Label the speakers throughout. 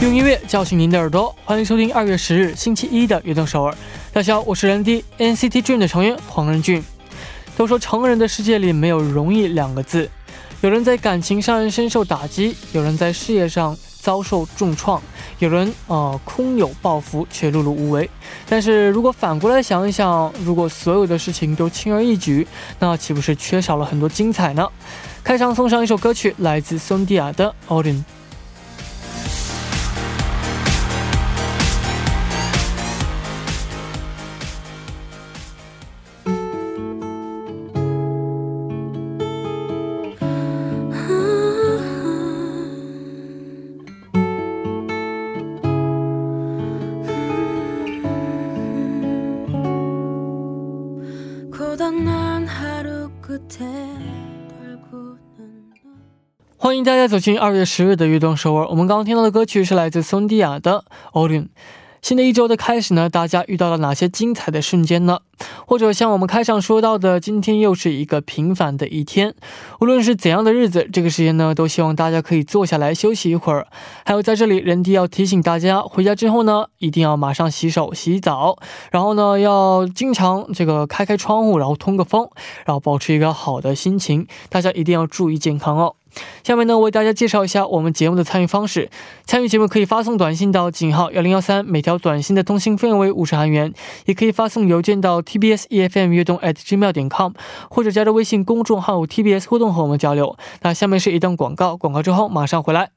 Speaker 1: 用音乐叫醒您的耳朵，欢迎收听二月十日星期一的《悦动首尔》。大家好，我是人 D NCT Dream 的成员黄仁俊。都说成人的世界里没有容易两个字，有人在感情上深受打击，有人在事业上遭受重创，有人啊空有抱负却碌碌无为。但是如果反过来想一想，如果所有的事情都轻而易举，那岂不是缺少了很多精彩呢？开场送上一首歌曲，来自孙迪亚的《Odin》。家走进二月十日的悦动首尔。我们刚刚听到的歌曲是来自松迪亚的《Odin》。新的一周的开始呢，大家遇到了哪些精彩的瞬间呢？或者像我们开场说到的，今天又是一个平凡的一天。无论是怎样的日子，这个时间呢，都希望大家可以坐下来休息一会儿。还有在这里，人迪要提醒大家，回家之后呢，一定要马上洗手、洗澡，然后呢，要经常这个开开窗户，然后通个风，然后保持一个好的心情。大家一定要注意健康哦。下面呢，为大家介绍一下我们节目的参与方式。参与节目可以发送短信到井号幺零幺三，每条短信的通信费用为五十韩元；也可以发送邮件到 tbs efm 悦动 at gmail 点 com，或者加入微信公众号 tbs 互动和我们交流。那下面是一段广告，广告之后马上回来。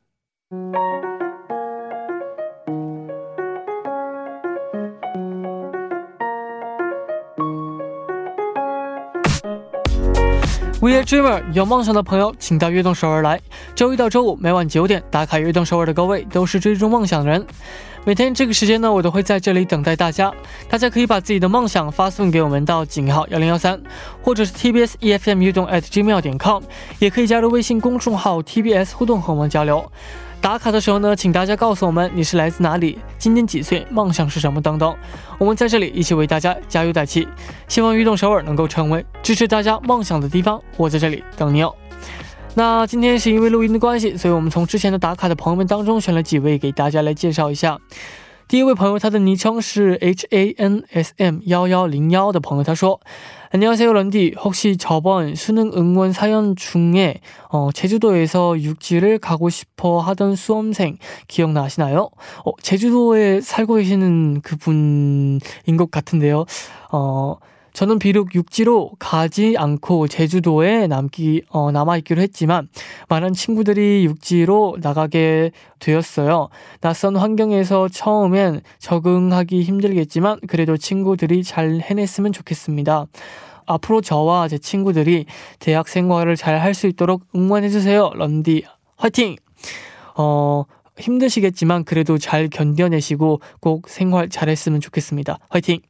Speaker 1: We are dreamer，有梦想的朋友，请到悦动首尔来。周一到周五每晚九点打卡悦动首尔的各位，都是追逐梦想的人。每天这个时间呢，我都会在这里等待大家。大家可以把自己的梦想发送给我们到井号幺零幺三，或者是 TBS EFM 悦动 at gmail 点 com，也可以加入微信公众号 TBS 互动和我们交流。打卡的时候呢，请大家告诉我们你是来自哪里，今年几岁，梦想是什么等等。我们在这里一起为大家加油打气，希望运动首尔能够成为支持大家梦想的地方。我在这里等你哦。那今天是因为录音的关系，所以我们从之前的打卡的朋友们当中选了几位给大家来介绍一下。第一位朋友，他的昵称是 H A N S M 幺幺零幺的朋友，他说：“안녕하세요 런디 혹시 저번 수능 응원 사연 중에 어, 제주도에서 육지를 가고 싶어 하던 수험생 기억나시나요? 어, 제주도에 살고 계시는 그분인 것 같은데요. 어, 저는 비록 육지로 가지 않고 제주도에 남기 어, 남아 있기로 했지만 많은 친구들이 육지로 나가게 되었어요. 낯선 환경에서 처음엔 적응하기 힘들겠지만 그래도 친구들이 잘 해냈으면 좋겠습니다. 앞으로 저와 제 친구들이 대학 생활을 잘 할 수 있도록 응원해주세요. 런디 화이팅! 어, 힘드시겠지만 그래도 잘 견뎌내시고 꼭 생활 잘했으면 좋겠습니다. 화이팅!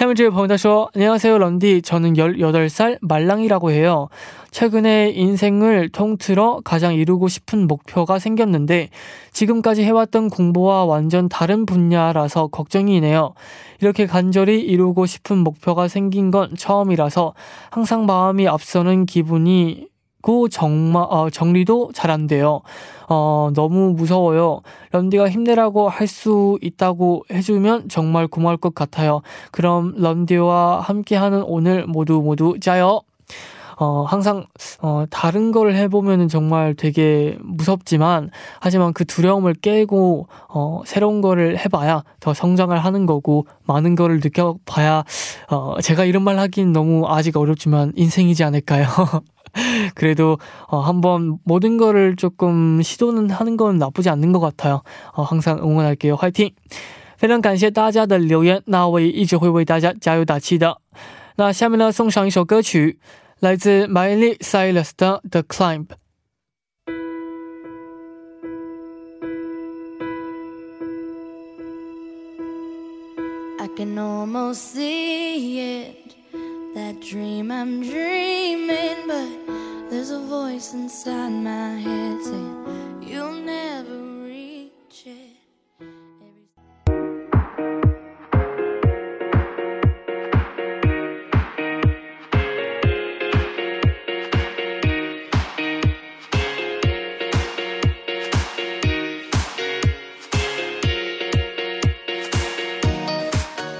Speaker 1: 사연주의 범이다 쇼. 안녕하세요, 런디. 저는 18살 말랑이라고 해요. 최근에 인생을 통틀어 가장 이루고 싶은 목표가 생겼는데 지금까지 해왔던 공부와 완전 다른 분야라서 걱정이네요. 이렇게 간절히 이루고 싶은 목표가 생긴 건 처음이라서 항상 마음이 앞서는 기분이 고 정말 어, 정리도 잘안 돼요. 어, 너무 무서워요. 런디가 힘내라고 할 수 있다고 해주면 정말 고마울 것 같아요. 그럼 런디와 함께하는 오늘 모두 모두 짜요. 어, 항상, 어, 다른 걸 해보면 정말 되게 무섭지만, 하지만 그 두려움을 깨고, 어, 새로운 거를 해봐야 더 성장을 하는 거고, 많은 거를 느껴봐야, 어, 제가 이런 말 하긴 너무 아직 어렵지만, 인생이지 않을까요? 그래도 어, 한번 모든 거를 조금 시도는 하는 건 나쁘지 않는 것 같아요. 어, 항상 응원할게요. 화이팅! 非常感谢大家的留言，那我也一直会为大家加油打气的。那下面呢，送上一首歌曲，来自 Miley Cyrus 的《The Climb》。
Speaker 2: I can almost see it, That dream I'm dreaming, but there's a voice inside my head saying you'll never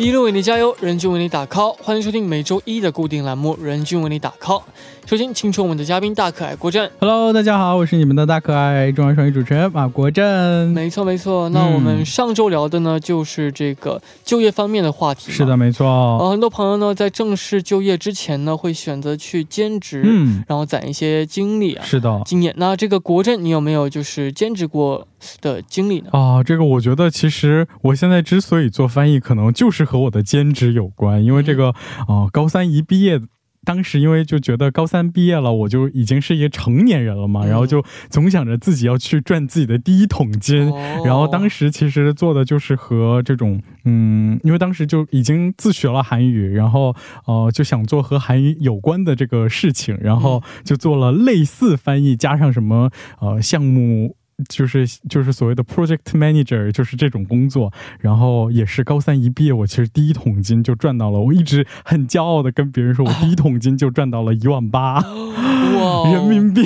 Speaker 1: 一路为你加油，人均为你打 call，欢迎收听每周一的固定栏目《人均为你打 call》。首先，请出我们的嘉宾大可爱郭振。
Speaker 3: Hello，大家好，我是你们的大可爱中央双语主持人马国振。
Speaker 1: 没错，没错。那我们上周聊的呢，就是这个就业方面的话题。
Speaker 3: 是的，。没错。
Speaker 1: 呃，很多朋友呢，在正式就业之前呢，会选择去兼职，
Speaker 3: 嗯，
Speaker 1: 然后攒一些经历啊、
Speaker 3: 是的。
Speaker 1: 经验。那这个国振，你有没有就是兼职过的经历呢？
Speaker 3: 啊，这个我觉得其实我现在之所以做翻译，可能就是和我的兼职有关，因为这个啊、高三一毕业。当时因为就觉得高三毕业了，我就已经是一个成年人了嘛，
Speaker 1: 嗯
Speaker 3: 然后就总想着自己要去赚自己的第一桶金，
Speaker 1: 哦
Speaker 3: 然后当时其实做的就是和这种，嗯，因为当时就已经自学了韩语，然后呃就想做和韩语有关的这个事情，然后就做了类似翻译，加上什么呃项目。就是就是所谓的 project manager，就是这种工作，然后也是高三一毕业，我其实第一桶金就赚到了，我一直很骄傲的跟别人说，我第一桶金就赚到了一万八
Speaker 1: 哇
Speaker 3: 人民币，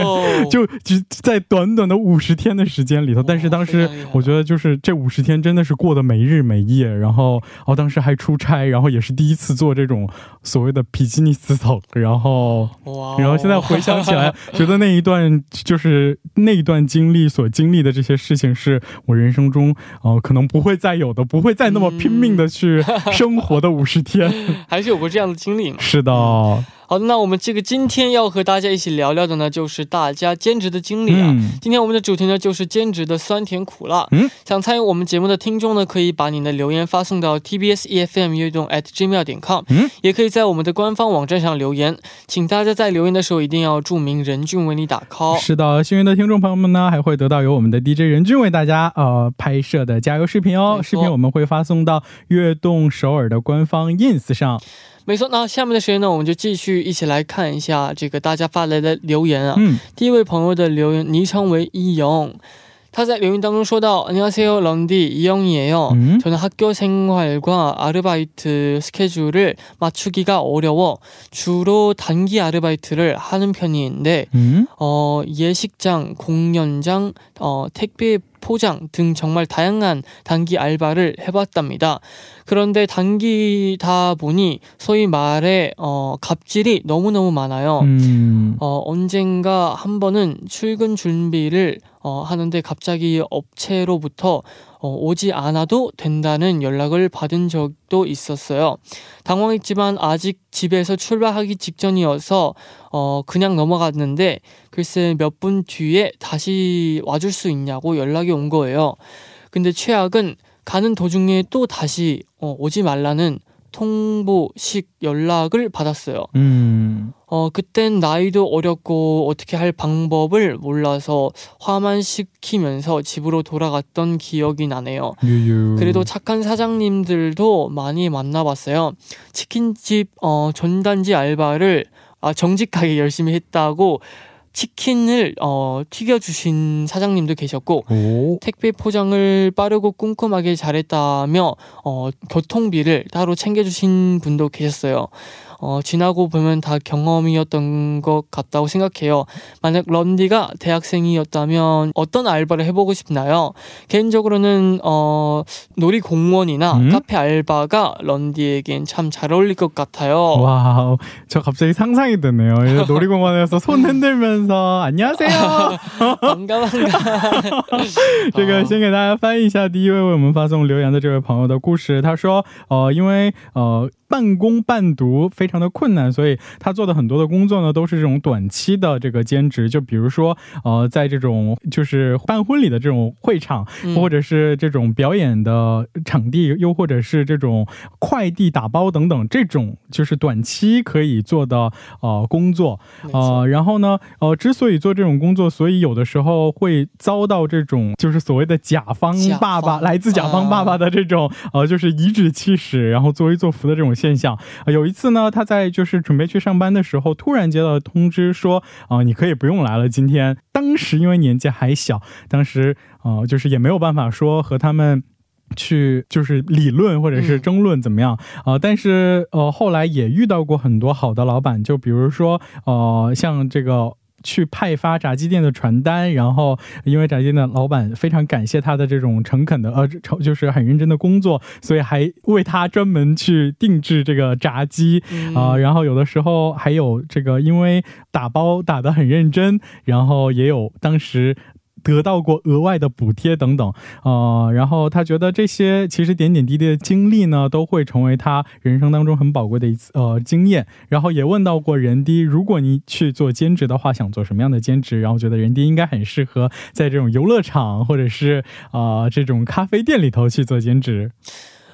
Speaker 1: 就
Speaker 3: 就只在短短的五十天的时间里头，但是当时我觉得就是这五十天真的是过得没日没夜，然后哦当时还出差，然后也是第一次做这种所谓的比基尼丝走，然后
Speaker 1: 哇
Speaker 3: 然后现在回想起来，觉得那一段就是那一段经历所经历的这些事情，是我人生中哦、呃可能不会再有的，不会再那么拼命的去生活的五十天。
Speaker 1: 还是有过这样的经历吗？
Speaker 3: 是的，
Speaker 1: 好的，那我们这个今天要和大家一起聊聊的呢，就是大家兼职的经历啊。
Speaker 3: 嗯
Speaker 1: 今天我们的主题呢，就是兼职的酸甜苦辣。
Speaker 3: 嗯，
Speaker 1: 想参与我们节目的听众呢，可以把你的留言发送到 tbs efm 悦动 at gmail 点 com，
Speaker 3: 嗯，
Speaker 1: 也可以在我们的官方网站上留言。请大家在留言的时候一定要注明任俊为你打 call。
Speaker 3: 是的，幸运的听众朋友们呢，还会得到由我们的 DJ 任俊为大家呃拍摄的加油视频哦。视频我们会发送到悦动首尔的官方 ins 上。
Speaker 1: 没错，那下面的时间呢，我们就继续一起来看一下这个大家发来的留言啊。
Speaker 3: 嗯，
Speaker 1: 第一位朋友的留言昵称为이영，他在留言当中说到：“안녕하세요，런디이영이에요。
Speaker 3: 嗯
Speaker 1: 저는 학교 생활과 아르바이트 스케줄을 맞추기가 어려워 주로 단기 아르바이트를 하는 편인데
Speaker 3: 嗯
Speaker 1: 어, 예식장, 공연장, 어, 택배 포장 등 정말 다양한 단기 알바를 해봤답니다. 그런데 단기다 보니 소위 말해 어, 갑질이 너무너무 많아요.
Speaker 3: 嗯
Speaker 1: 어, 언젠가 한 번은 출근 준비를 어, 하는데 갑자기 업체로부터 어, 오지 않아도 된다는 연락을 받은 적도 있었어요. 당황했지만 아직 집에서 출발하기 직전이어서 어, 그냥 넘어갔는데 글쎄 몇 분 뒤에 다시 와줄 수 있냐고 연락이 온 거예요. 근데 최악은 가는 도중에 또 다시 어, 오지 말라는 통보식 연락을 받았어요.
Speaker 3: 음.
Speaker 1: 어, 그땐 나이도 어렸고 어떻게 할 방법을 몰라서 화만시키면서 집으로 돌아갔던 기억이 나네요.
Speaker 3: 유유.
Speaker 1: 그래도 착한 사장님들도 많이 만나봤어요. 치킨집 어, 전단지 알바를 아, 정직하게 열심히 했다고 치킨을 어, 튀겨주신 사장님도 계셨고
Speaker 3: 哦
Speaker 1: 택배 포장을 빠르고 꼼꼼하게 잘했다며 어, 교통비를 따로 챙겨주신 분도 계셨어요. 어, 지나고 보면 다 경험이었던 것 같다고 생각해요. 만약 런디가 대학생이었다면 어떤 알바를 해보고 싶나요? 개인적으로는 어, 놀이 공원이나
Speaker 3: 음?
Speaker 1: 카페 알바가 런디에겐 참 잘 어울릴 것 같아요.
Speaker 3: 와우, 저 갑자기 상상이 되네요. 이제 놀이공원에서 손 흔들면서 안녕하세요.
Speaker 1: 반가 반가.
Speaker 3: 这个先给大家翻译一下第一位为我们发送留言的这位朋友的故事。他说，呃，因为呃 半工半读非常的困难，所以他做的很多的工作呢都是这种短期的这个兼职，就比如说呃在这种就是办婚礼的这种会场，
Speaker 1: 嗯。
Speaker 3: 或者是这种表演的场地，又或者是这种快递打包等等这种就是短期可以做的呃工作。呃，然后呢，呃，之所以做这种工作，所以有的时候会遭到这种就是所谓的甲方
Speaker 1: 甲方。
Speaker 3: 爸爸来自甲方爸爸的这种、呃，就是颐指气使，然后作威作福的这种现象。呃有一次呢，他在就是准备去上班的时候，突然接到通知说，啊、你可以不用来了。今天，当时因为年纪还小，当时呃，就是也没有办法说和他们。去就是理论或者是争论怎么样啊、呃但是呃后来也遇到过很多好的老板，就比如说呃像这个。去派发炸鸡店的传单，然后因为炸鸡店的老板非常感谢他的这种诚恳的呃，就是很认真的工作，所以还为他专门去定制这个炸鸡啊。然后有的时候还有这个，因为打包打得很认真，然后也有当时。得到过额外的补贴等等，呃，然后他觉得这些其实点点滴滴的经历呢，都会成为他人生当中很宝贵的一次呃经验。然后也问到过人低，如果你去做兼职的话，想做什么样的兼职？然后觉得人低应该很适合在这种游乐场或者是啊这种咖啡店里头去做兼职。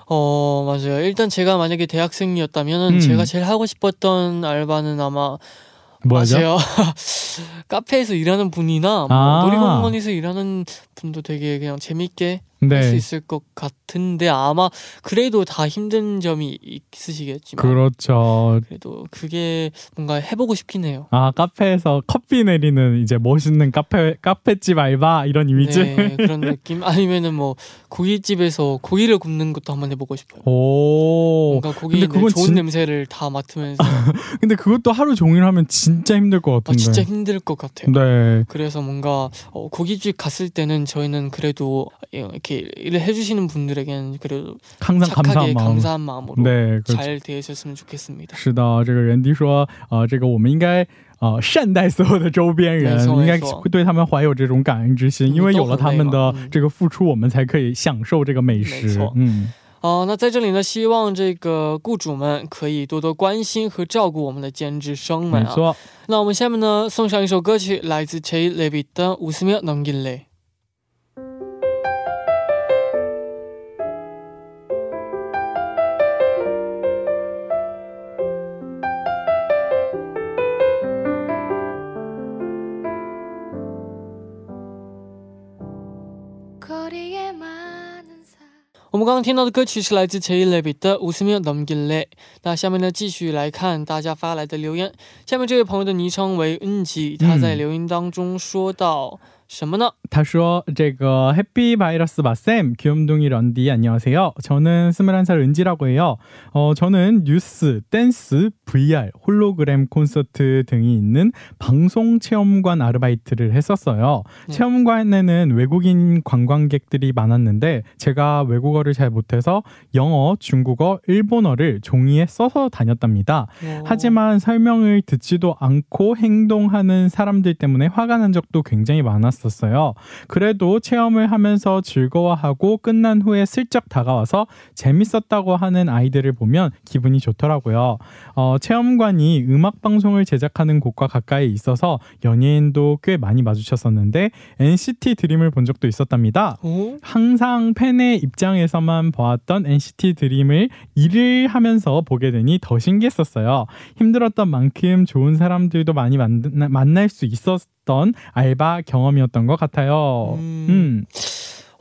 Speaker 1: 哦，맞아요일단제가만약에대학생이었다면제가제일하고싶었던알바는아마 맞아요. 카페에서 일하는 분이나 뭐 아. 놀이공원에서 일하는 분도 되게 그냥 재밌게 네. 할수 있을 것 같은데 아마 그래도 다 힘든 점이 있으시겠지만
Speaker 3: 그렇죠.
Speaker 1: 그래도 그게 뭔가 해보고 싶긴 해요.
Speaker 3: 아 카페에서 커피 내리는 이제 멋있는 카페 카페집 알바 이런 이미지
Speaker 1: 네, 그런 느낌 아니면은 뭐 고깃집에서 고기를 굽는 것도 한번 해보고 싶어요. 오 뭔가 고기 좋은 진... 냄새를 다 맡으면서
Speaker 3: 근데 그것도 하루 종일 하면 진짜 힘들 것 같은데. 아,
Speaker 1: 진짜 힘들 것 같아요.
Speaker 3: 네.
Speaker 1: 그래서 뭔가 어, 고깃집 갔을 때는 저희는 그래도 이렇게 이렇게 일을 해주시는 분들에게는 그래도 항상 착하게 감사한 마음. 으로 네, 잘 대해줬으면 좋겠습니다.
Speaker 3: 是的，这个人迪说，呃，这个我们应该呃善待所有的周边人，应该有这种感恩之心，因为有了他们的这个付出，我们才可以享受这个美食。嗯。
Speaker 1: 哦，那在这里呢，希望这个雇主们可以多多关心和照顾我们的兼职生们啊。
Speaker 3: 没错。
Speaker 1: 那我们下面呢，送上一首歌曲，来自 Jay Levitt 的《웃으며넘길래》。 我刚刚听到的歌曲是来自陈奕乐的五十秒等眼泪。那下面呢，继续来看大家发来的留言。下面这位朋友的昵称为恩吉，他在留言当中说到。什么呢？
Speaker 3: 他说：“这个 Happy Virus 바쌤귀염둥이런디안녕하세요저는21살은지라고해요어저는뉴스댄스 VR, 홀로그램 콘서트 등이 있는 방송 체험관 아르바이트를 했었어요. 네. 체험관에는 외국인 관광객들이 많았는데 제가 외국어를 잘 못해서 영어, 중국어, 일본어를 종이에 써서 다녔답니다. 오. 하지만 설명을 듣지도 않고 행동하는 사람들 때문에 화가 난 적도 굉장히 많았어요. 많았었어요. 그래도 체험을 하면서 즐거워하고 끝난 후에 슬쩍 다가와서 재밌었다고 하는 아이들을 보면 기분이 좋더라고요. 어, 체험관이 음악 방송을 제작하는 곳과 가까이 있어서 연예인도 꽤 많이 마주쳤었는데 NCT 드림을 본 적도 있었답니다. 오? 항상 팬의 입장에서만 보았던 NCT 드림을 일을 하면서 보게 되니 더 신기했었어요. 힘들었던 만큼 좋은 사람들도 많이 만나, 만날 수 있었 던 알바 경험이었던 것 같아요. 음. 음.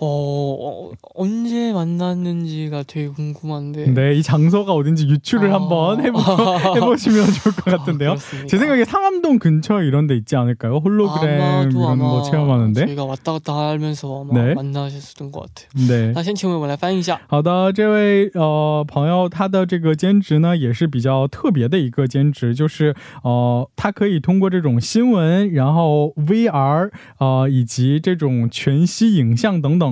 Speaker 1: 어, 어, 언제 만났는지가 되게 궁금한데.
Speaker 3: 네, 이 장소가 어딘지 유추를 아... 한번 해보, 해보시면 좋을 것 같은데요. 아, 제 생각에 상암동 근처 이런 데 있지 않을까요? 홀로그램 이런 거 체험하는데.
Speaker 1: 저희가 왔다 갔다 하면서 아마 네. 만나셨던 것 같아요. 네.
Speaker 3: 那先请我们来翻译一下。好的，这位呃朋友，他的这个兼职呢也是比较特别的一个兼职，就是呃他可以通过这种新闻，然后 VR 呃以及这种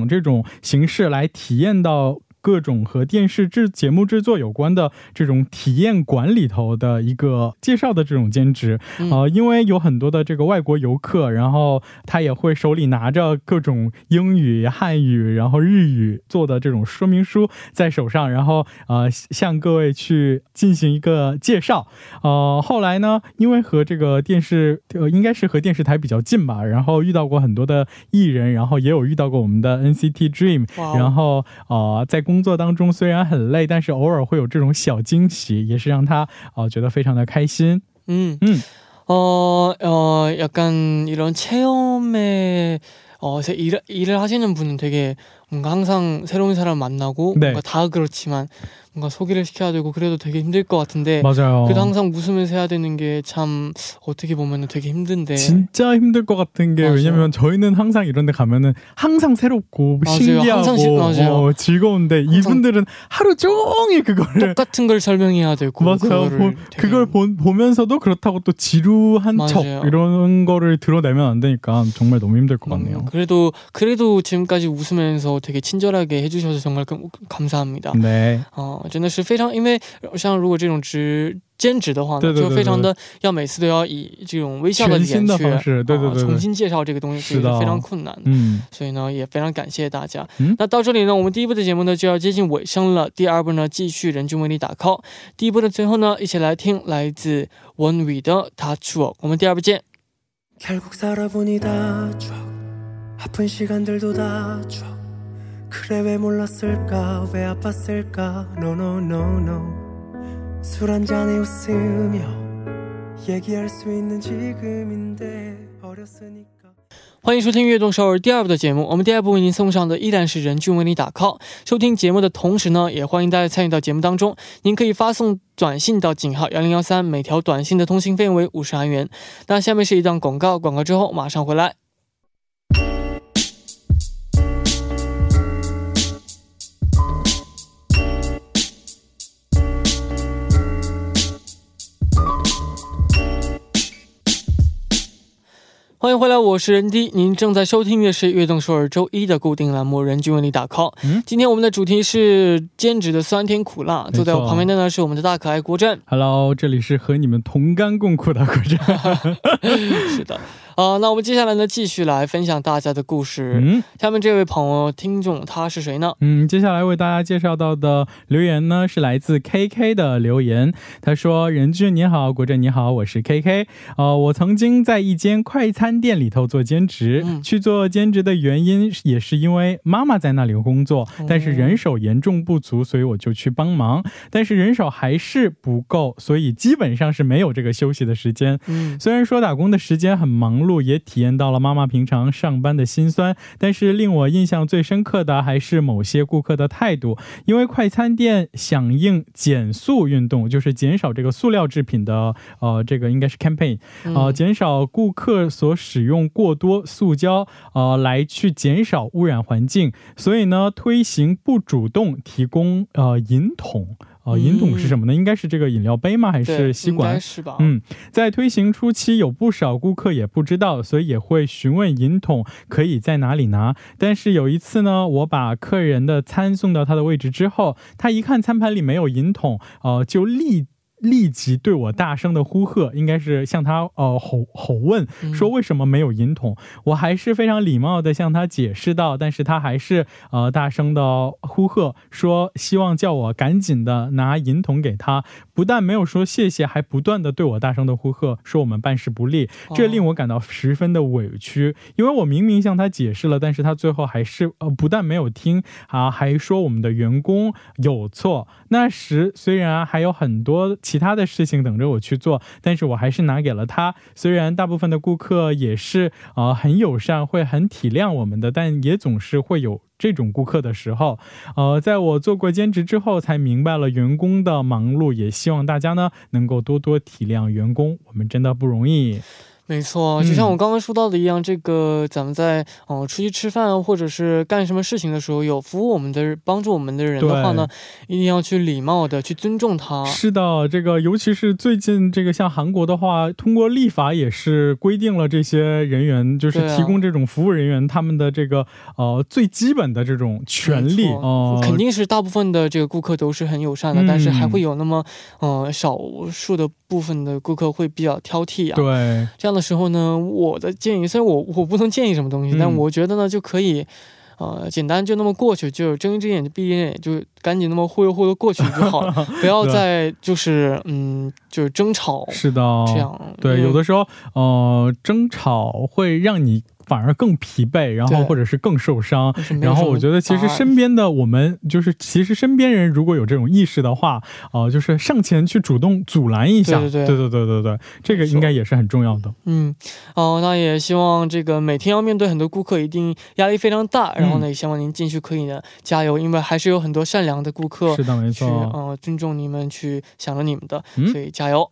Speaker 3: 这种形式来体验到。各种和电视制节目制作有关的这种体验馆里头的一个介绍的这种兼职，呃，因为有很多的这个外国游客，然后他也会手里拿着各种英语、汉语，然后日语做的这种说明书在手上，然后呃向各位去进行一个介绍。呃，后来呢，因为和这个电视呃应该是和电视台比较近吧，然后遇到过很多的艺人，然后也有遇到过我们的 NCT Dream，然后呃在。工作当中虽然很累，但是偶尔会有这种小惊喜，也是让他哦觉得非常的开心。
Speaker 1: 嗯嗯，어어약간이런체험에어일일을하시는분은되게 뭔가 항상 새로운 사람 만나고
Speaker 3: 네.
Speaker 1: 뭔가 다 그렇지만 뭔가 소개를 시켜야 되고 그래도 되게 힘들 것 같은데
Speaker 3: 맞아요.
Speaker 1: 그래도 항상 웃으면서 해야 되는 게 참 어떻게 보면 되게 힘든데
Speaker 3: 진짜 힘들 것 같은 게
Speaker 1: 맞아요.
Speaker 3: 왜냐면 저희는 항상 이런 데 가면은 항상 새롭고
Speaker 1: 맞아요.
Speaker 3: 신기하고
Speaker 1: 시-.
Speaker 3: 어, 즐거운데 이분들은 하루 종일 그거를
Speaker 1: 똑같은 걸 설명해야 되고
Speaker 3: 맞아요. 보, 그걸 보, 보면서도 그렇다고 또 지루한
Speaker 1: 맞아요.
Speaker 3: 척 이런 거를 드러내면 안 되니까 정말 너무 힘들 것 같네요.
Speaker 1: 음, 그래도 그래도 지금까지 웃으면서 되게 친절하게 해주셔서 정말 감- 감사합니다.
Speaker 3: 对，
Speaker 1: 哦，真的是非常，因为像如果这种职兼职的话呢，
Speaker 3: 对对对
Speaker 1: 就非常的要每次都要以这种微笑的
Speaker 3: 全新
Speaker 1: 脸去
Speaker 3: 的方式对对
Speaker 1: 啊
Speaker 3: 对对
Speaker 1: 重新介绍这个东西，
Speaker 3: 是的
Speaker 1: 非常困难。
Speaker 3: 嗯，
Speaker 1: 所以呢，也非常感谢大家。
Speaker 3: 嗯
Speaker 1: 那到这里呢，我们第一部的节目呢就要接近尾声了。第二部呢，继续人均为你打 call。第一部的最后呢，一起来听来自 One We 的《Touch》。我们第二部见。
Speaker 4: 결국 살아보니 다 추억 아픈 시간들도 다 추억 그래 왜 몰랐을까 왜 아팠을까 no no no no 술 한잔에 웃으며 얘기할 수 있는 지금인데 어렸으니까
Speaker 1: 欢迎收听《悦动首尔》第二部的节目。我们第二部为您送上的依然是任俊为你打 call。收听节目的同时呢，也欢迎大家参与到节目当中。您可以发送短信到井号幺零幺三，每条短信的通信费用为五十韩元。那下面是一段广告，广告之后马上回来。 欢迎回来，我是任迪。您正在收听的是《悦动首尔》周一的固定栏目《人均为你打 call》。
Speaker 3: 嗯
Speaker 1: 今天我们的主题是兼职的酸甜苦辣。坐在我旁边的呢是我们的大可爱国振。
Speaker 3: Hello，这里是和你们同甘共苦的国振。
Speaker 1: 是的，啊、那我们接下来呢继续来分享大家的故事。
Speaker 3: 嗯
Speaker 1: 下面这位朋友听众他是谁呢？
Speaker 3: 嗯，接下来为大家介绍到的留言呢，是来自 KK 的留言。他说：“任俊你好，国振你好，我是 KK。呃，我曾经在一间快餐店里头做兼职，
Speaker 1: 嗯
Speaker 3: 去做兼职的原因也是因为妈妈在那里工作，但是人手严重不足，所以我就去帮忙。但是人手还是不够，所以基本上是没有这个休息的时间。
Speaker 1: 嗯，
Speaker 3: 虽然说打工的时间很忙碌，也体验到了妈妈平常上班的辛酸，但是令我印象最深刻的还是某些顾客的态度。因为快餐店响应减速运动，就是减少这个塑料制品的，呃，这个应该是 campaign，呃，
Speaker 1: 嗯
Speaker 3: 减少顾客所使用过多塑胶，呃，来去减少污染环境。所以呢，推行不主动提供呃饮筒。呃，饮筒是什么呢？应该是这个饮料杯吗？还是吸管？
Speaker 1: 是吧？
Speaker 3: 嗯，在推行初期，有不少顾客也不知道，所以也会询问饮筒可以在哪里拿。但是有一次呢，我把客人的餐送到他的位置之后，他一看餐盘里没有饮筒，呃，就立。立即对我大声的呼喝，应该是向他呃吼吼问，
Speaker 1: 嗯
Speaker 3: 说为什么没有饮桶？我还是非常礼貌的向他解释道，但是他还是呃大声的呼喝，说希望叫我赶紧的拿银桶给他。不但没有说谢谢，还不断的对我大声的呼喝，说我们办事不力，这令我感到十分的委屈，因为我明明向他解释了，但是他最后还是呃不但没有听啊，还说我们的员工有错。那时虽然还有很多其他的事情等着我去做，但是我还是拿给了他。虽然大部分的顾客也是呃很友善，会很体谅我们的，但也总是会有。这种顾客的时候，呃，在我做过兼职之后，才明白了员工的忙碌，也希望大家呢能够多多体谅员工，我们真的不容易。
Speaker 1: 没错，
Speaker 3: 嗯
Speaker 1: 就像我刚刚说到的一样，这个咱们在呃出去吃饭或者是干什么事情的时候，有服务我们的、帮助我们的人的话呢，一定要去礼貌的去尊重他。
Speaker 3: 是的，这个尤其是最近这个像韩国的话，通过立法也是规定了这些人员，就是提供这种服务人员他们的这个呃最基本的这种权利哦、
Speaker 1: 肯定是大部分的这个顾客都是很友善的，
Speaker 3: 嗯
Speaker 1: 但是还会有那么呃少数的部分的顾客会比较挑剔啊。
Speaker 3: 对，
Speaker 1: 这样的时候呢，我的建议，虽然我我不能建议什么东西，
Speaker 3: 嗯
Speaker 1: 但我觉得呢就可以。呃，简单就那么过去，就睁一只眼就闭一只眼，就赶紧那么忽悠忽悠过去就好了，不要再就是嗯，就是争吵
Speaker 3: 是的，
Speaker 1: 这样。
Speaker 3: 对，有的时候呃争吵会让你。反而更疲惫然后或者是更受伤。然后我觉得其实身边的我们就是其实身边人如果有这种意识的话啊就是上前去主动阻拦一下。
Speaker 1: 对对对。
Speaker 3: 对对这个应该也是很重要的。
Speaker 1: 嗯哦那也希望这个每天要面对很多顾客一定压力非常大然后呢也希望您继续可以呢加油因为还是有很多善良的顾客
Speaker 3: 是的没错。
Speaker 1: 嗯尊重你们去想着你们的所以加油。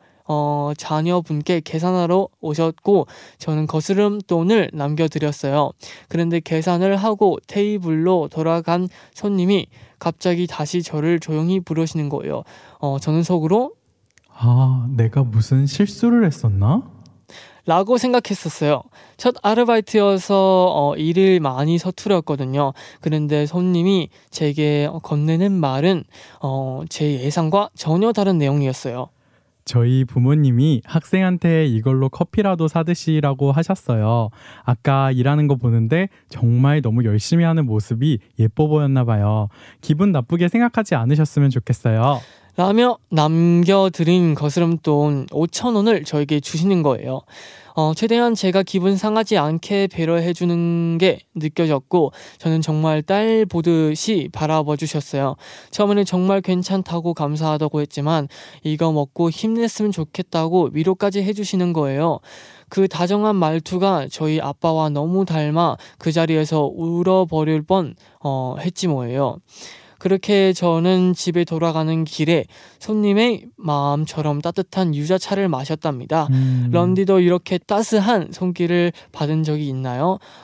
Speaker 1: 어, 자녀분께 계산하러 오셨고 저는 거스름 돈을 남겨드렸어요. 그런데 계산을 하고 테이블로 돌아간 손님이 갑자기 다시 저를 조용히 부르시는 거예요. 어, 저는 속으로
Speaker 3: 아, 내가 무슨 실수를 했었나?
Speaker 1: 라고 생각했었어요. 첫 아르바이트여서 어, 일을 많이 서투렸거든요. 그런데 손님이 제게 건네는 말은 어, 제 예상과 전혀 다른 내용이었어요.
Speaker 3: 저희 부모님이 학생한테 이걸로 커피라도 사드시라고 하셨어요. 아까 일하는 거 보는데 정말 너무 열심히 하는 모습이 예뻐 보였나 봐요. 기분 나쁘게 생각하지 않으셨으면 좋겠어요.
Speaker 1: 라며 남겨드린 거스름돈 5천원을 저에게 주시는 거예요. 어, 최대한 제가 기분 상하지 않게 배려해 주는 게 느껴졌고, 저는 정말 딸 보듯이 바라봐 주셨어요. 처음에는 정말 괜찮다고 감사하다고 했지만, 이거 먹고 힘냈으면 좋겠다고 위로까지 해 주시는 거예요. 그 다정한 말투가 저희 아빠와 너무 닮아 그 자리에서 울어버릴 뻔, 어, 했지 뭐예요. 그렇게 저는 집에 돌아가는 길에 손님의 마음처럼 따뜻한 유자차를 마셨답니다.
Speaker 3: 음,
Speaker 1: 런디도 이렇게 따스한 손길을 받은 적이 있나요?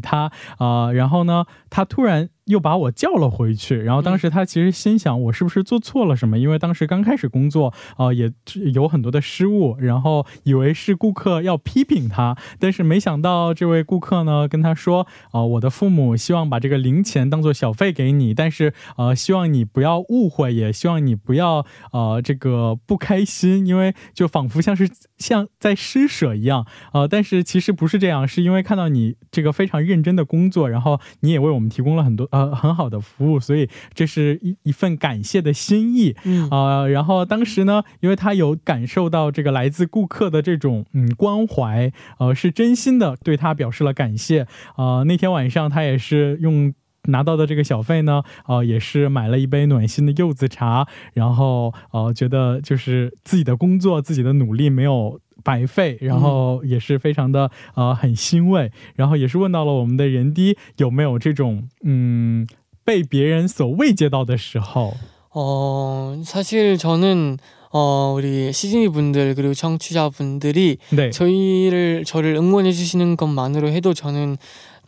Speaker 3: 他，啊、然后呢，他突然。又把我叫了回去，然后当时他其实心想，我是不是做错了什么？因为当时刚开始工作，啊，也有很多的失误，然后以为是顾客要批评他，但是没想到这位顾客呢跟他说，啊，我的父母希望把这个零钱当做小费给你，但是呃，希望你不要误会，也希望你不要呃这个不开心，因为就仿佛像是像在施舍一样，呃，但是其实不是这样，是因为看到你这个非常认真的工作，然后你也为我们提供了很多呃很好的服务，所以这是一一份感谢的心意。
Speaker 1: 嗯，
Speaker 3: 呃，然后当时呢，因为他有感受到这个来自顾客的这种嗯关怀，呃，是真心的对他表示了感谢。呃，那天晚上他也是用。拿到的这个小费呢，呃，也是买了一杯暖心的柚子茶，然后呃，觉得就是自己的工作、自己的努力没有白费，然后也是非常的呃很欣慰，然后也是问到了我们的人低有没有这种嗯被别人所慰藉到的时候，
Speaker 1: 어, 사실 저는 어, 우리 시즈니 분들 그리고 청취자 분들이
Speaker 3: 对，
Speaker 1: 저희를 저를 응원해 주시는 것만으로 해도 저는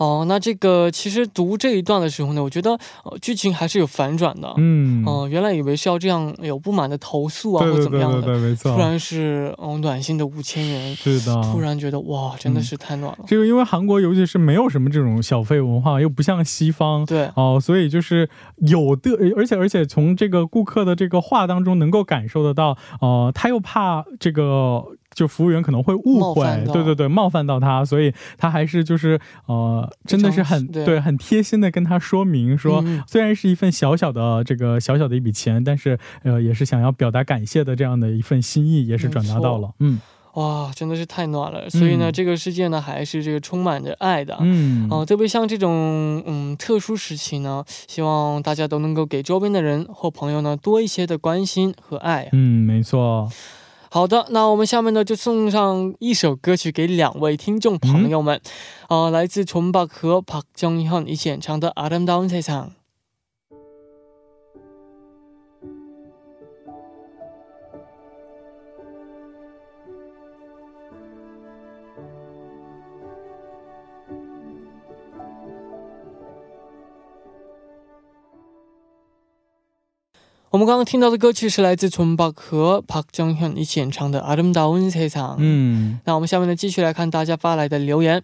Speaker 1: 哦，那这个其实读这一段的时候呢，我觉得呃剧情还是有反转的。
Speaker 3: 嗯，
Speaker 1: 哦、原来以为是要这样有不满的投诉啊，或怎么样的，
Speaker 3: 对对对，没错
Speaker 1: 突，然是嗯、暖心的五千元，
Speaker 3: 是的，
Speaker 1: 突然觉得哇，真的是太暖了。
Speaker 3: 这个因为韩国尤其是没有什么这种小费文化，又不像西方。
Speaker 1: 对，
Speaker 3: 哦，所以就是有的，而且而且从这个顾客的这个话当中能够感受得到，呃，他又怕这个就服务员可能会误会，对对对，冒犯到他，所以他还是就是呃，真的是很对。很贴心的跟他说明说，虽然是一份小小的这个小小的一笔钱，但是呃，也是想要表达感谢的这样的一份心意，也是转达到了，嗯。
Speaker 1: 哇，真的是太暖了，所以呢，这个世界呢还是这个充满着爱的，嗯，哦，特别像这种嗯特殊时期呢，希望大家都能够给周边的人或朋友呢多一些的关心和爱。
Speaker 3: 嗯，没错。
Speaker 1: 好的，那我们下面呢就送上一首歌曲给两位听众朋友们，啊，来自崇巴和朴정현一起演唱的《阿름다운세상》。 我们刚刚听到的歌曲是来自崇巴和朴正현이起演唱的《아름다운세상》。嗯，那我们下面呢继续来看大家发来的留言。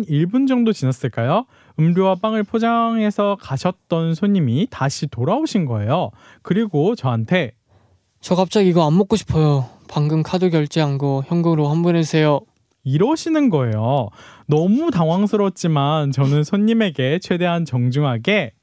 Speaker 3: 1분 정도 지났을까요? 음료와 빵을 포장해서 가셨던 손님이 다시 돌아오신 거예요. 그리고 저한테
Speaker 1: 저 갑자기 이거 안 먹고 싶어요. 방금 카드 결제한 거 현금으로 환불해주세요.
Speaker 3: 이러시는 거예요. 너무 당황스럽지만 저는 손님에게 최대한 정중하게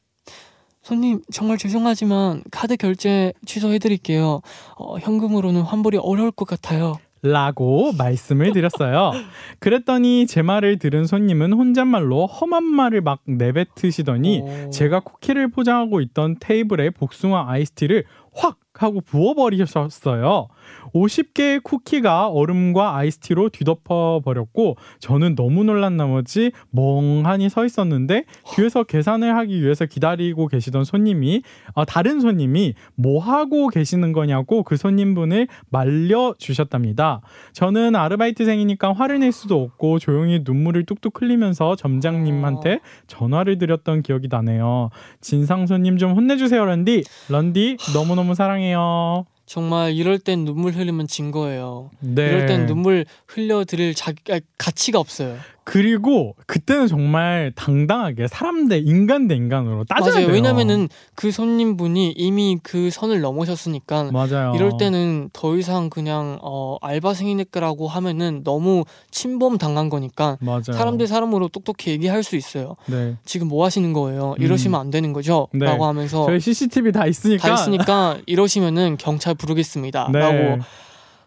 Speaker 1: 손님 정말 죄송하지만 카드 결제 취소해드릴게요. 어, 현금으로는 환불이 어려울 것 같아요.
Speaker 3: 라고 말씀을 드렸어요. 그랬더니 제 말을 들은 손님은 혼잣말로 험한 말을 막 내뱉으시더니 오. 제가 쿠키를 포장하고 있던 테이블에 복숭아 아이스티를 확 하고 부어버리셨어요. 50개의 쿠키가 얼음과 아이스티로 뒤덮어 버렸고 저는 너무 놀란 나머지 멍하니 서 있었는데 뒤에서 계산을 하기 위해서 기다리고 계시던 손님이 어, 다른 손님이 뭐 하고 계시는 거냐고 그 손님분을 말려 주셨답니다. 저는 아르바이트생이니까 화를 낼 수도 없고 조용히 눈물을 뚝뚝 흘리면서 점장님한테 전화를 드렸던 기억이 나네요. 진상 손님 좀 혼내주세요, 런디. 런디 너무너무 사랑해요.
Speaker 1: 정말 이럴 땐 눈물 흘리면 진 거예요. 네. 이럴 땐 눈물 흘려 드릴 자기 가치가 없어요.
Speaker 3: 그리고 그때는 정말 당당하게 사람 대 인간 대 인간으로 따져야 맞아요. 돼요.
Speaker 1: 왜냐면은 그 손님분이 이미 그 선을 넘으셨으니까 맞아요. 이럴 때는 더 이상 그냥 어, 알바생이니까라고 하면은 너무 침범 당한 거니까 맞아요. 사람 대 사람으로 똑똑히 얘기할 수 있어요. 네. 지금 뭐 하시는 거예요? 이러시면 음. 안 되는 거죠? 네. 라고 하면서
Speaker 3: 저희 CCTV 다 있으니까
Speaker 1: 다 있으니까 이러시면은 경찰 부르겠습니다. 네. 라고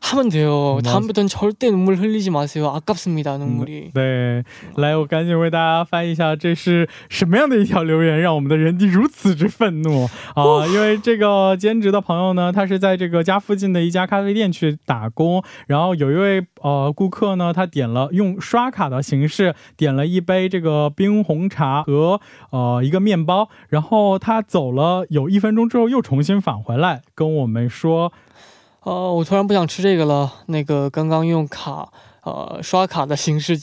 Speaker 1: 하면 돼요. 다음부터는 절대 눈물 흘리지 마세요. 아깝습니다, 눈물이.
Speaker 3: 来，我感觉为大家翻译一下，这是什么样的一条留言，让我们的人地如此之愤怒啊！因为这个兼职的朋友呢，他是在这个家附近的一家咖啡店去打工，然后有一位呃顾客呢，他点了用刷卡的形式点了一杯这个冰红茶和呃一个面包，然后他走了有一分钟之后又重新返回来跟我们说。 哦
Speaker 1: 我突然不想吃这个了那个刚刚用卡
Speaker 3: 刷卡的形式，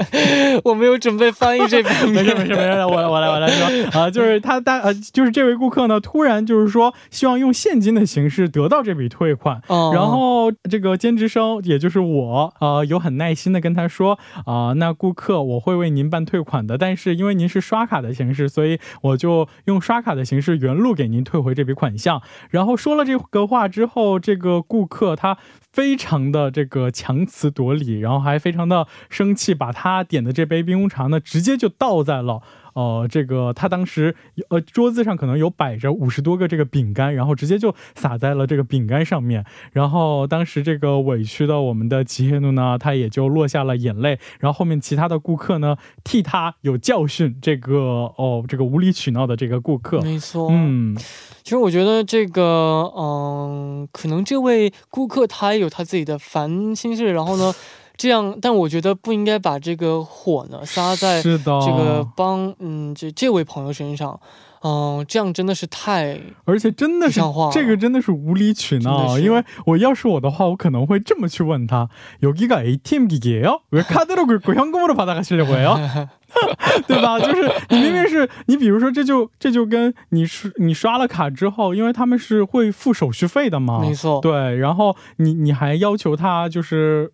Speaker 3: 我没有准备翻译这方面，没事没事没事，我我来我来说啊，就是他大呃，就是这位顾客呢，突然就是说希望用现金的形式得到这笔退款，然后这个兼职生也就是我啊，有很耐心的跟他说啊，那顾客我会为您办退款的，但是因为您是刷卡的形式，所以我就用刷卡的形式原路给您退回这笔款项。然后说了这个话之后，这个顾客他。非常的这个强词夺理，然后还非常的生气，把他点的这杯冰红茶呢，直接就倒在了。哦，这个他当时呃桌子上可能有摆着五十多个这个饼干，然后直接就撒在了这个饼干上面。然后当时这个委屈的我们的吉耶努呢，他也就落下了眼泪。然后后面其他的顾客呢，替他有教训这个哦这个无理取闹的这个顾客。
Speaker 1: 没错，嗯，其实我觉得这个嗯，可能这位顾客他也有他自己的烦心事，然后呢。这样，但我觉得不应该把这个火呢撒在这个帮嗯这这位朋友身上。 哦，这样真的是太……
Speaker 3: 而且真的是这个真的是无理取闹。因为我要是我的话，我可能会这么去问他：여기가 ATM 기계예요왜카드로긁고현금으로받아가시려고해요对吧？就是你明明是你，比如说这就这就跟你刷你刷了卡之后，因为他们是会付手续费的嘛，
Speaker 1: 没错。
Speaker 3: 对，然后你你还要求他就是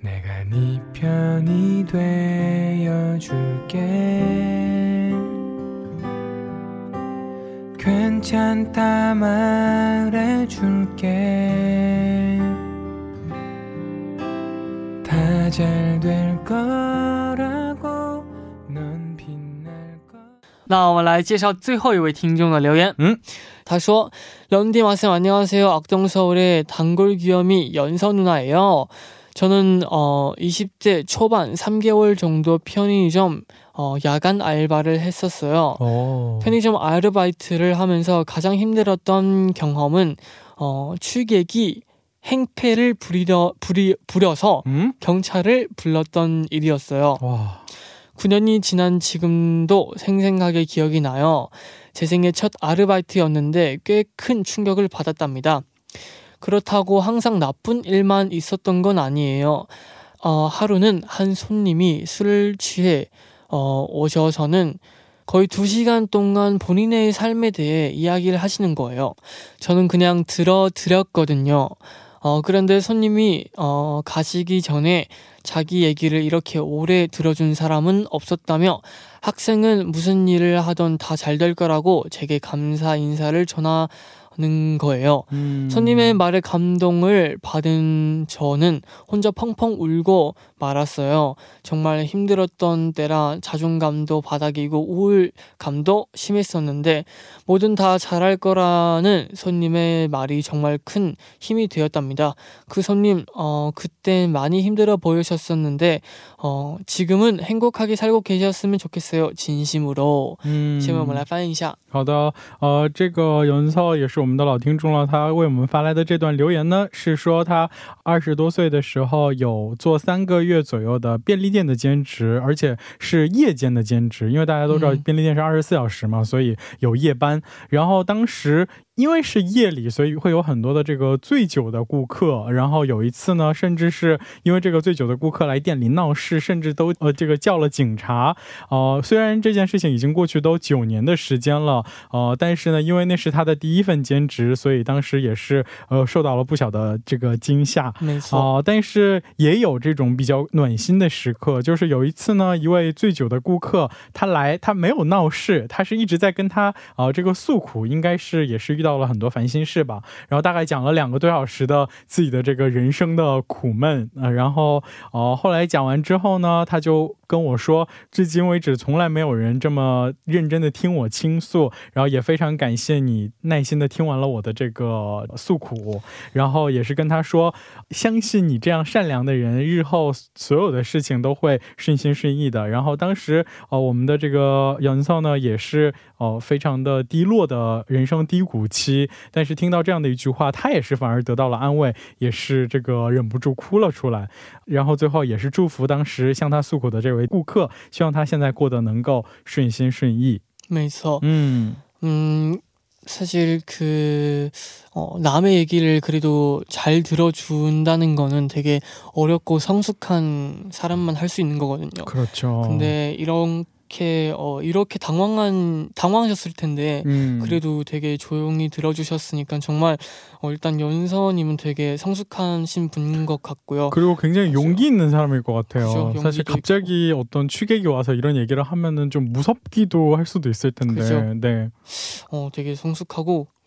Speaker 1: 내가 네 편이 되어줄게. 괜찮다 말해줄게 다 잘 될 거라고 넌 빛날 거. 那我们来介绍最后一位听众的留言。嗯，他说：“ 런디 마쌤 안녕하세요. 악동서울의 단골 귀염이 연서 누나예요. 저는 어 20대 초반 3개월 정도 편의점 어, 야간 알바를 했었어요. 오. 편의점 아르바이트를 하면서 가장 힘들었던 경험은 어, 취객이 행패를 부리려, 부리, 부려서 음? 경찰을 불렀던 일이었어요. 와. 9년이 지난 지금도 생생하게 기억이 나요. 제 생애 첫 아르바이트였는데 꽤 큰 충격을 받았답니다. 그렇다고 항상 나쁜 일만 있었던 건 아니에요. 어, 하루는 한 손님이 술을 취해 어, 오셔서는 거의 두 시간 동안 본인의 삶에 대해 이야기를 하시는 거예요. 저는 그냥 들어드렸거든요. 어, 그런데 손님이, 어, 가시기 전에 자기 얘기를 이렇게 오래 들어준 사람은 없었다며 학생은 무슨 일을 하던 다 잘 될 거라고 제게 감사 인사를 전하, 는 거예요. 음. 손님의 말에 감동을 받은 저는 혼자 펑펑 울고 말았어요. 정말 힘들었던 때라 자존감도 바닥이고 우울감도 심했었는데 뭐든 다 잘할 거라는 손님의 말이 정말 큰 힘이 되었답니다. 그 손님 어 그때 많이 힘들어 보이셨었는데 어 지금은 행복하게 살고 계셨으면 좋겠어요. 진심으로.
Speaker 3: 嗯，好的，呃，这个연서也是我们 的老听众了，他为我们发来的这段留言呢，是说他二十多岁的时候有做三个月。月左右的便利店的兼职，而且是夜间的兼职，因为大家都知道便利店是二十四小时嘛，所以有夜班。然后当时。因为是夜里，所以会有很多的这个醉酒的顾客。然后有一次呢，甚至是因为这个醉酒的顾客来店里闹事，甚至都呃这个叫了警察。呃，虽然这件事情已经过去都九年的时间了，呃，但是呢，因为那是他的第一份兼职，所以当时也是呃受到了不小的这个惊吓。
Speaker 1: 没错。
Speaker 3: 但是也有这种比较暖心的时刻，就是有一次呢，一位醉酒的顾客他来，他没有闹事，他是一直在跟他啊这个诉苦，应该是也是遇到。到了很多烦心事吧，然后大概讲了两个多小时的自己的这个人生的苦闷啊，然后哦，后来讲完之后呢，他就。跟我说，至今为止从来没有人这么认真的听我倾诉，然后也非常感谢你耐心的听完了我的这个诉苦，然后也是跟他说，相信你这样善良的人，日后所有的事情都会顺心顺意的。然后当时哦，我们的这个杨云操呢，也是哦非常的低落的人生低谷期，但是听到这样的一句话，他也是反而得到了安慰，也是这个忍不住哭了出来。然后最后也是祝福当时向他诉苦的这位顾客，希望他现在过得能够顺心顺意。
Speaker 1: 没错，嗯嗯，사실그어남의얘기를그래도잘들어준다는거는되게어렵고성숙한사람만할수있는거거든요그렇죠근데이런 이렇게 어 이렇게 당황한 당황하셨을 텐데 음. 그래도 되게 조용히 들어주셨으니까 정말 어 일단 연서님은 되게 성숙하신 분인 것 같고요.
Speaker 3: 그리고 굉장히 그렇죠. 용기 있는 사람일 것 같아요. 그렇죠. 사실 갑자기 있고. 어떤 취객이 와서 이런 얘기를 하면은 좀 무섭기도 할 수도 있을 텐데. 그렇죠. 네.
Speaker 1: 어 되게 성숙하고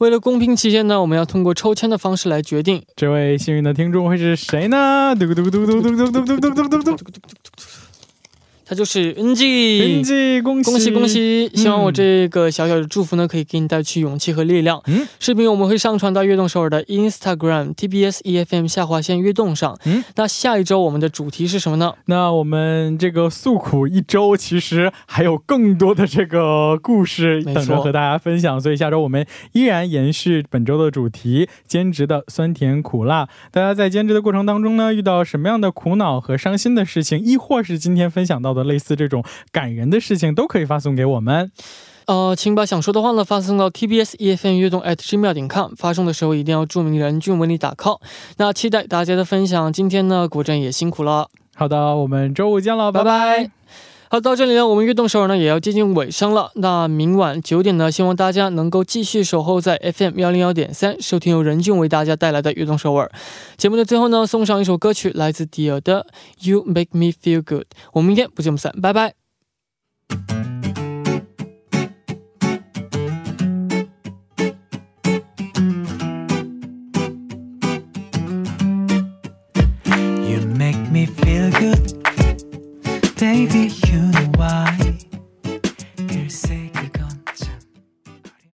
Speaker 1: 为了公平起见呢，我们要通过抽签的方式来决定。
Speaker 3: 这位幸运的听众会是谁呢？嘟嘟嘟嘟嘟嘟嘟嘟嘟嘟嘟嘟。
Speaker 1: 他就是 NG，NG，
Speaker 3: 恭喜
Speaker 1: 恭喜恭喜！希望我这个小小的祝福呢，可以给你带去勇气和力量。嗯，视频我们会上传到悦动首尔的 Instagram TBS EFM 下划线悦动上。嗯，那下一周我们的主题是什么呢？
Speaker 3: 那我们这个诉苦一周，其实还有更多的这个故事等着和大家分享。所以下周我们依然延续本周的主题——兼职的酸甜苦辣。大家在兼职的过程当中呢，遇到什么样的苦恼和伤心的事情，亦或是今天分享到的。类似这种感人的事情都可以发送给我们，
Speaker 1: 呃，请把想说的话呢发送到 tbs efm 悦动 at gmail 点 com，发送的时候一定要注明人均为你打 call。那期待大家的分享，今天呢果真也辛苦了。
Speaker 3: 好的，我们周五见了，拜拜。
Speaker 1: 好，到这里呢，我们悦动首尔呢也要接近尾声了。那明晚九点呢，希望大家能够继续守候在 FM 幺零幺点三，收听由任俊为大家带来的悦动首尔节目的最后呢，送上一首歌曲，来自迪尔的《You Make Me Feel Good》。我们明天不见不散，拜拜。
Speaker 4: You make me feel good, baby.